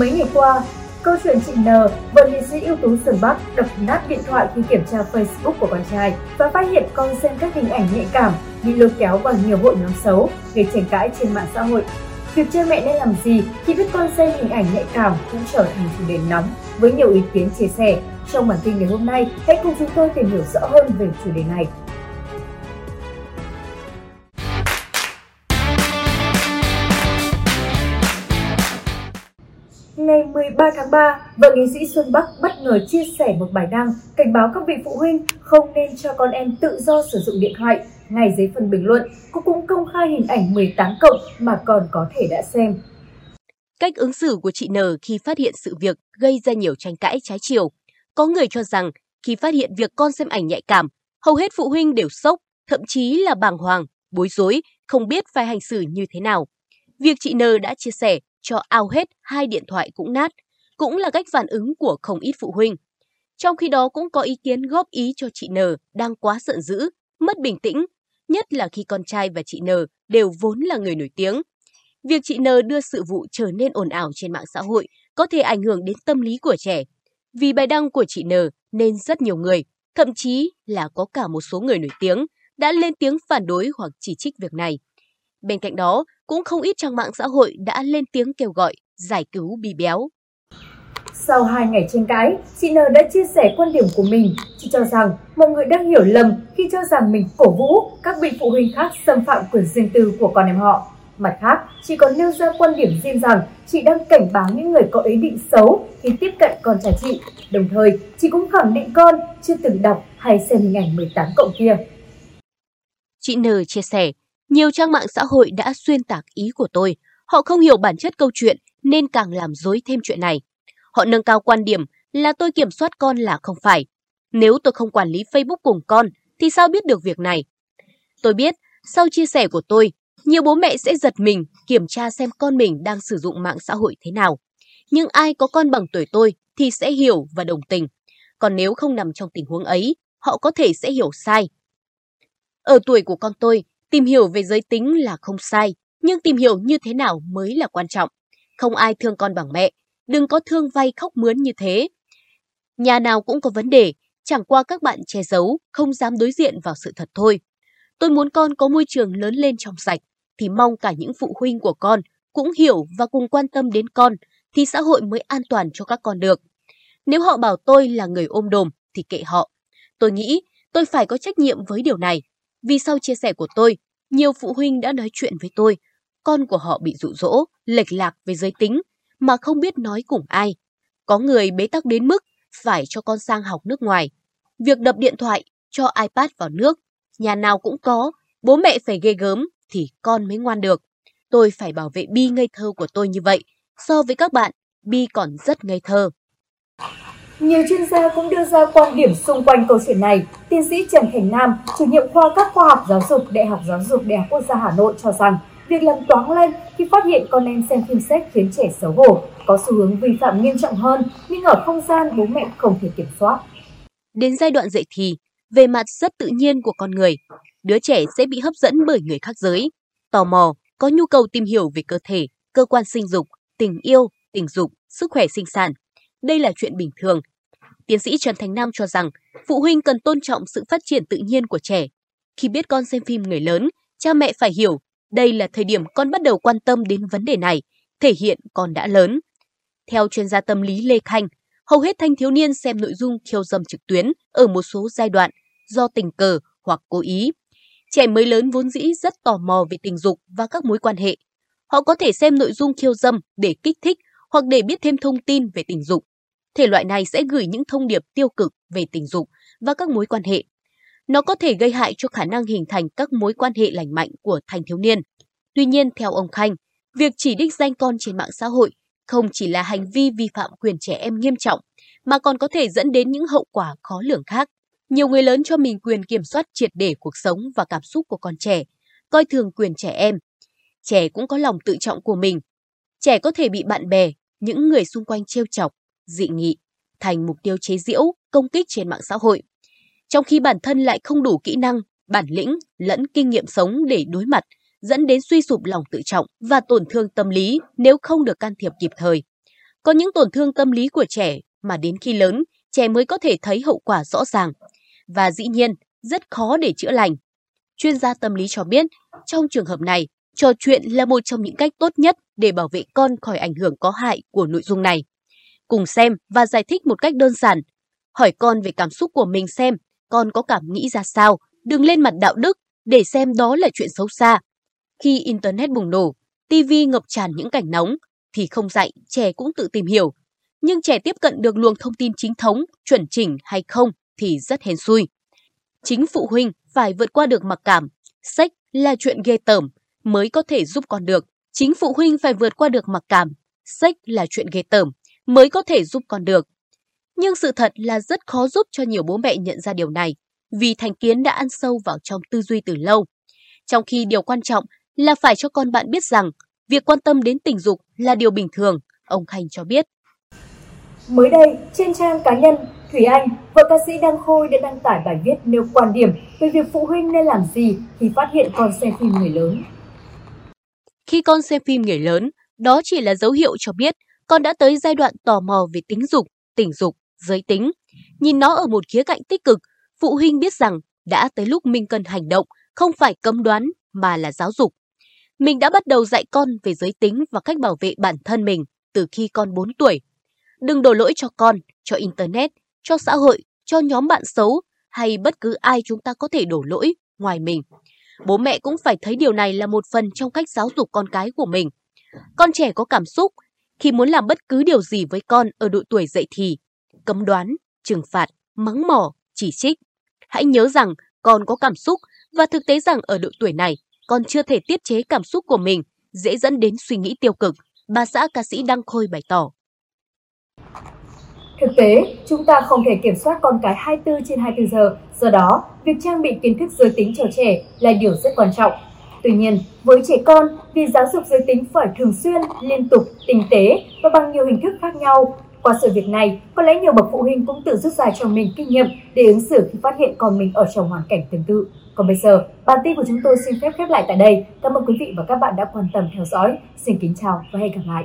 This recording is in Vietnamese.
Mấy ngày qua, câu chuyện chị N, vợ nghệ sĩ ưu tú Sơn Bắc đập nát điện thoại khi kiểm tra Facebook của con trai và phát hiện con xem các hình ảnh nhạy cảm bị lôi kéo vào nhiều hội nhóm xấu gây tranh cãi trên mạng xã hội. Việc cha mẹ nên làm gì khi biết con xem hình ảnh nhạy cảm cũng trở thành chủ đề nóng với nhiều ý kiến chia sẻ. Trong bản tin ngày hôm nay, hãy cùng chúng tôi tìm hiểu rõ hơn về chủ đề này. Ngày 13 tháng 3, vợ nghệ sĩ Xuân Bắc bất ngờ chia sẻ một bài đăng cảnh báo các vị phụ huynh không nên cho con em tự do sử dụng điện thoại. Ngay dưới phần bình luận, cô cũng công khai hình ảnh 18 cộng mà còn có thể đã xem. Cách ứng xử của chị N khi phát hiện sự việc gây ra nhiều tranh cãi trái chiều. Có người cho rằng khi phát hiện việc con xem ảnh nhạy cảm, hầu hết phụ huynh đều sốc, thậm chí là bàng hoàng, bối rối, không biết phải hành xử như thế nào. Việc chị N đã chia sẻ cho ao hết hai điện thoại cũng nát, cũng là cách phản ứng của không ít phụ huynh. Trong khi đó cũng có ý kiến góp ý cho chị N đang quá giận dữ, mất bình tĩnh, nhất là khi con trai và chị N đều vốn là người nổi tiếng. Việc chị N đưa sự vụ trở nên ồn ào trên mạng xã hội có thể ảnh hưởng đến tâm lý của trẻ. Vì bài đăng của chị N nên rất nhiều người, thậm chí là có cả một số người nổi tiếng, đã lên tiếng phản đối hoặc chỉ trích việc này. Bên cạnh đó, cũng không ít trang mạng xã hội đã lên tiếng kêu gọi giải cứu Bi Béo. Sau hai ngày tranh cãi, chị N đã chia sẻ quan điểm của mình. Chị cho rằng mọi người đang hiểu lầm khi cho rằng mình cổ vũ các vị phụ huynh khác xâm phạm quyền riêng tư của con em họ. Mặt khác, chị còn nêu ra quan điểm riêng rằng chị đang cảnh báo những người có ý định xấu khi tiếp cận con trai chị. Đồng thời, chị cũng khẳng định con chưa từng đọc hay xem hình ảnh 18 cộng kia. Chị N chia sẻ, nhiều trang mạng xã hội đã xuyên tạc ý của tôi. Họ không hiểu bản chất câu chuyện nên càng làm dối thêm chuyện này. Họ nâng cao quan điểm là tôi kiểm soát con là không phải. Nếu tôi không quản lý Facebook cùng con thì sao biết được việc này? Tôi biết, sau chia sẻ của tôi, nhiều bố mẹ sẽ giật mình kiểm tra xem con mình đang sử dụng mạng xã hội thế nào. Nhưng ai có con bằng tuổi tôi thì sẽ hiểu và đồng tình. Còn nếu không nằm trong tình huống ấy, họ có thể sẽ hiểu sai. Ở tuổi của con tôi, Tìm hiểu về giới tính là không sai, nhưng tìm hiểu như thế nào mới là quan trọng. Không ai thương con bằng mẹ, đừng có thương vay khóc mướn như thế. Nhà nào cũng có vấn đề, chẳng qua các bạn che giấu, không dám đối diện vào sự thật thôi. Tôi muốn con có môi trường lớn lên trong sạch, thì mong cả những phụ huynh của con cũng hiểu và cùng quan tâm đến con, thì xã hội mới an toàn cho các con được. Nếu họ bảo tôi là người ôm đồm, thì kệ họ. Tôi nghĩ tôi phải có trách nhiệm với điều này. Vì sau chia sẻ của tôi, nhiều phụ huynh đã nói chuyện với tôi, con của họ bị dụ dỗ, lệch lạc về giới tính mà không biết nói cùng ai. Có người bế tắc đến mức phải cho con sang học nước ngoài. Việc đập điện thoại, cho iPad vào nước, nhà nào cũng có, bố mẹ phải ghê gớm thì con mới ngoan được. Tôi phải bảo vệ Bi ngây thơ của tôi như vậy. So với các bạn, Bi còn rất ngây thơ. Nhiều chuyên gia cũng đưa ra quan điểm xung quanh câu chuyện này. Tiến sĩ Trần Thành Nam, chủ nhiệm khoa các khoa học giáo dục Đại học Giáo dục Đại học Quốc gia Hà Nội cho rằng việc làm toán lên khi phát hiện con em xem phim sách khiến trẻ xấu hổ, có xu hướng vi phạm nghiêm trọng hơn nhưng ở không gian bố mẹ không thể kiểm soát. Đến giai đoạn dậy thì, về mặt rất tự nhiên của con người, đứa trẻ sẽ bị hấp dẫn bởi người khác giới, tò mò, có nhu cầu tìm hiểu về cơ thể, cơ quan sinh dục, tình yêu, tình dục, sức khỏe sinh sản. Đây là chuyện bình thường Tiến sĩ Trần Thành Nam cho rằng phụ huynh cần tôn trọng sự phát triển tự nhiên của trẻ. Khi biết con xem phim người lớn, cha mẹ phải hiểu đây là thời điểm con bắt đầu quan tâm đến vấn đề này, thể hiện con đã lớn. Theo chuyên gia tâm lý Lê Khanh, hầu hết thanh thiếu niên xem nội dung khiêu dâm trực tuyến ở một số giai đoạn do tình cờ hoặc cố ý. Trẻ mới lớn vốn dĩ rất tò mò về tình dục và các mối quan hệ. Họ có thể xem nội dung khiêu dâm để kích thích hoặc để biết thêm thông tin về tình dục thể loại này sẽ gửi những thông điệp tiêu cực về tình dục và các mối quan hệ. Nó có thể gây hại cho khả năng hình thành các mối quan hệ lành mạnh của thanh thiếu niên. Tuy nhiên, theo ông Khanh, việc chỉ đích danh con trên mạng xã hội không chỉ là hành vi vi phạm quyền trẻ em nghiêm trọng, mà còn có thể dẫn đến những hậu quả khó lường khác. Nhiều người lớn cho mình quyền kiểm soát triệt để cuộc sống và cảm xúc của con trẻ, coi thường quyền trẻ em. Trẻ cũng có lòng tự trọng của mình. Trẻ có thể bị bạn bè, những người xung quanh trêu chọc, dị nghị, thành mục tiêu chế giễu, công kích trên mạng xã hội. Trong khi bản thân lại không đủ kỹ năng, bản lĩnh lẫn kinh nghiệm sống để đối mặt, dẫn đến suy sụp lòng tự trọng và tổn thương tâm lý nếu không được can thiệp kịp thời. Có những tổn thương tâm lý của trẻ mà đến khi lớn, trẻ mới có thể thấy hậu quả rõ ràng. Và dĩ nhiên, rất khó để chữa lành. Chuyên gia tâm lý cho biết, trong trường hợp này, trò chuyện là một trong những cách tốt nhất để bảo vệ con khỏi ảnh hưởng có hại của nội dung này. Cùng xem và giải thích một cách đơn giản. Hỏi con về cảm xúc của mình xem con có cảm nghĩ ra sao, đừng lên mặt đạo đức để xem đó là chuyện xấu xa. Khi Internet bùng nổ, TV ngập tràn những cảnh nóng, thì không dạy, trẻ cũng tự tìm hiểu. Nhưng trẻ tiếp cận được luồng thông tin chính thống, chuẩn chỉnh hay không thì rất hên xui. Chính phụ huynh phải vượt qua được mặc cảm. Sách là chuyện ghê tởm mới có thể giúp con được. Chính phụ huynh phải vượt qua được mặc cảm. Sách là chuyện ghê tởm mới có thể giúp con được. Nhưng sự thật là rất khó giúp cho nhiều bố mẹ nhận ra điều này vì thành kiến đã ăn sâu vào trong tư duy từ lâu. Trong khi điều quan trọng là phải cho con bạn biết rằng việc quan tâm đến tình dục là điều bình thường, ông Khanh cho biết. Mới đây, trên trang cá nhân, Thủy Anh, vợ ca sĩ Đăng Khôi đã đăng tải bài viết nêu quan điểm về việc phụ huynh nên làm gì khi phát hiện con xem phim người lớn. Khi con xem phim người lớn, đó chỉ là dấu hiệu cho biết con đã tới giai đoạn tò mò về tính dục, tình dục, giới tính. Nhìn nó ở một khía cạnh tích cực, phụ huynh biết rằng đã tới lúc mình cần hành động, không phải cấm đoán mà là giáo dục. Mình đã bắt đầu dạy con về giới tính và cách bảo vệ bản thân mình từ khi con 4 tuổi. Đừng đổ lỗi cho con, cho Internet, cho xã hội, cho nhóm bạn xấu hay bất cứ ai chúng ta có thể đổ lỗi ngoài mình. Bố mẹ cũng phải thấy điều này là một phần trong cách giáo dục con cái của mình. Con trẻ có cảm xúc khi muốn làm bất cứ điều gì với con ở độ tuổi dậy thì, cấm đoán, trừng phạt, mắng mỏ, chỉ trích. Hãy nhớ rằng con có cảm xúc và thực tế rằng ở độ tuổi này, con chưa thể tiết chế cảm xúc của mình, dễ dẫn đến suy nghĩ tiêu cực, bà xã ca sĩ Đăng Khôi bày tỏ. Thực tế, chúng ta không thể kiểm soát con cái 24 trên 24 giờ, do đó, việc trang bị kiến thức giới tính cho trẻ là điều rất quan trọng. Tuy nhiên, với trẻ con, việc giáo dục giới tính phải thường xuyên, liên tục, tinh tế và bằng nhiều hình thức khác nhau. Qua sự việc này, có lẽ nhiều bậc phụ huynh cũng tự rút ra cho mình kinh nghiệm để ứng xử khi phát hiện con mình ở trong hoàn cảnh tương tự. Còn bây giờ, bản tin của chúng tôi xin phép khép lại tại đây. Cảm ơn quý vị và các bạn đã quan tâm theo dõi. Xin kính chào và hẹn gặp lại.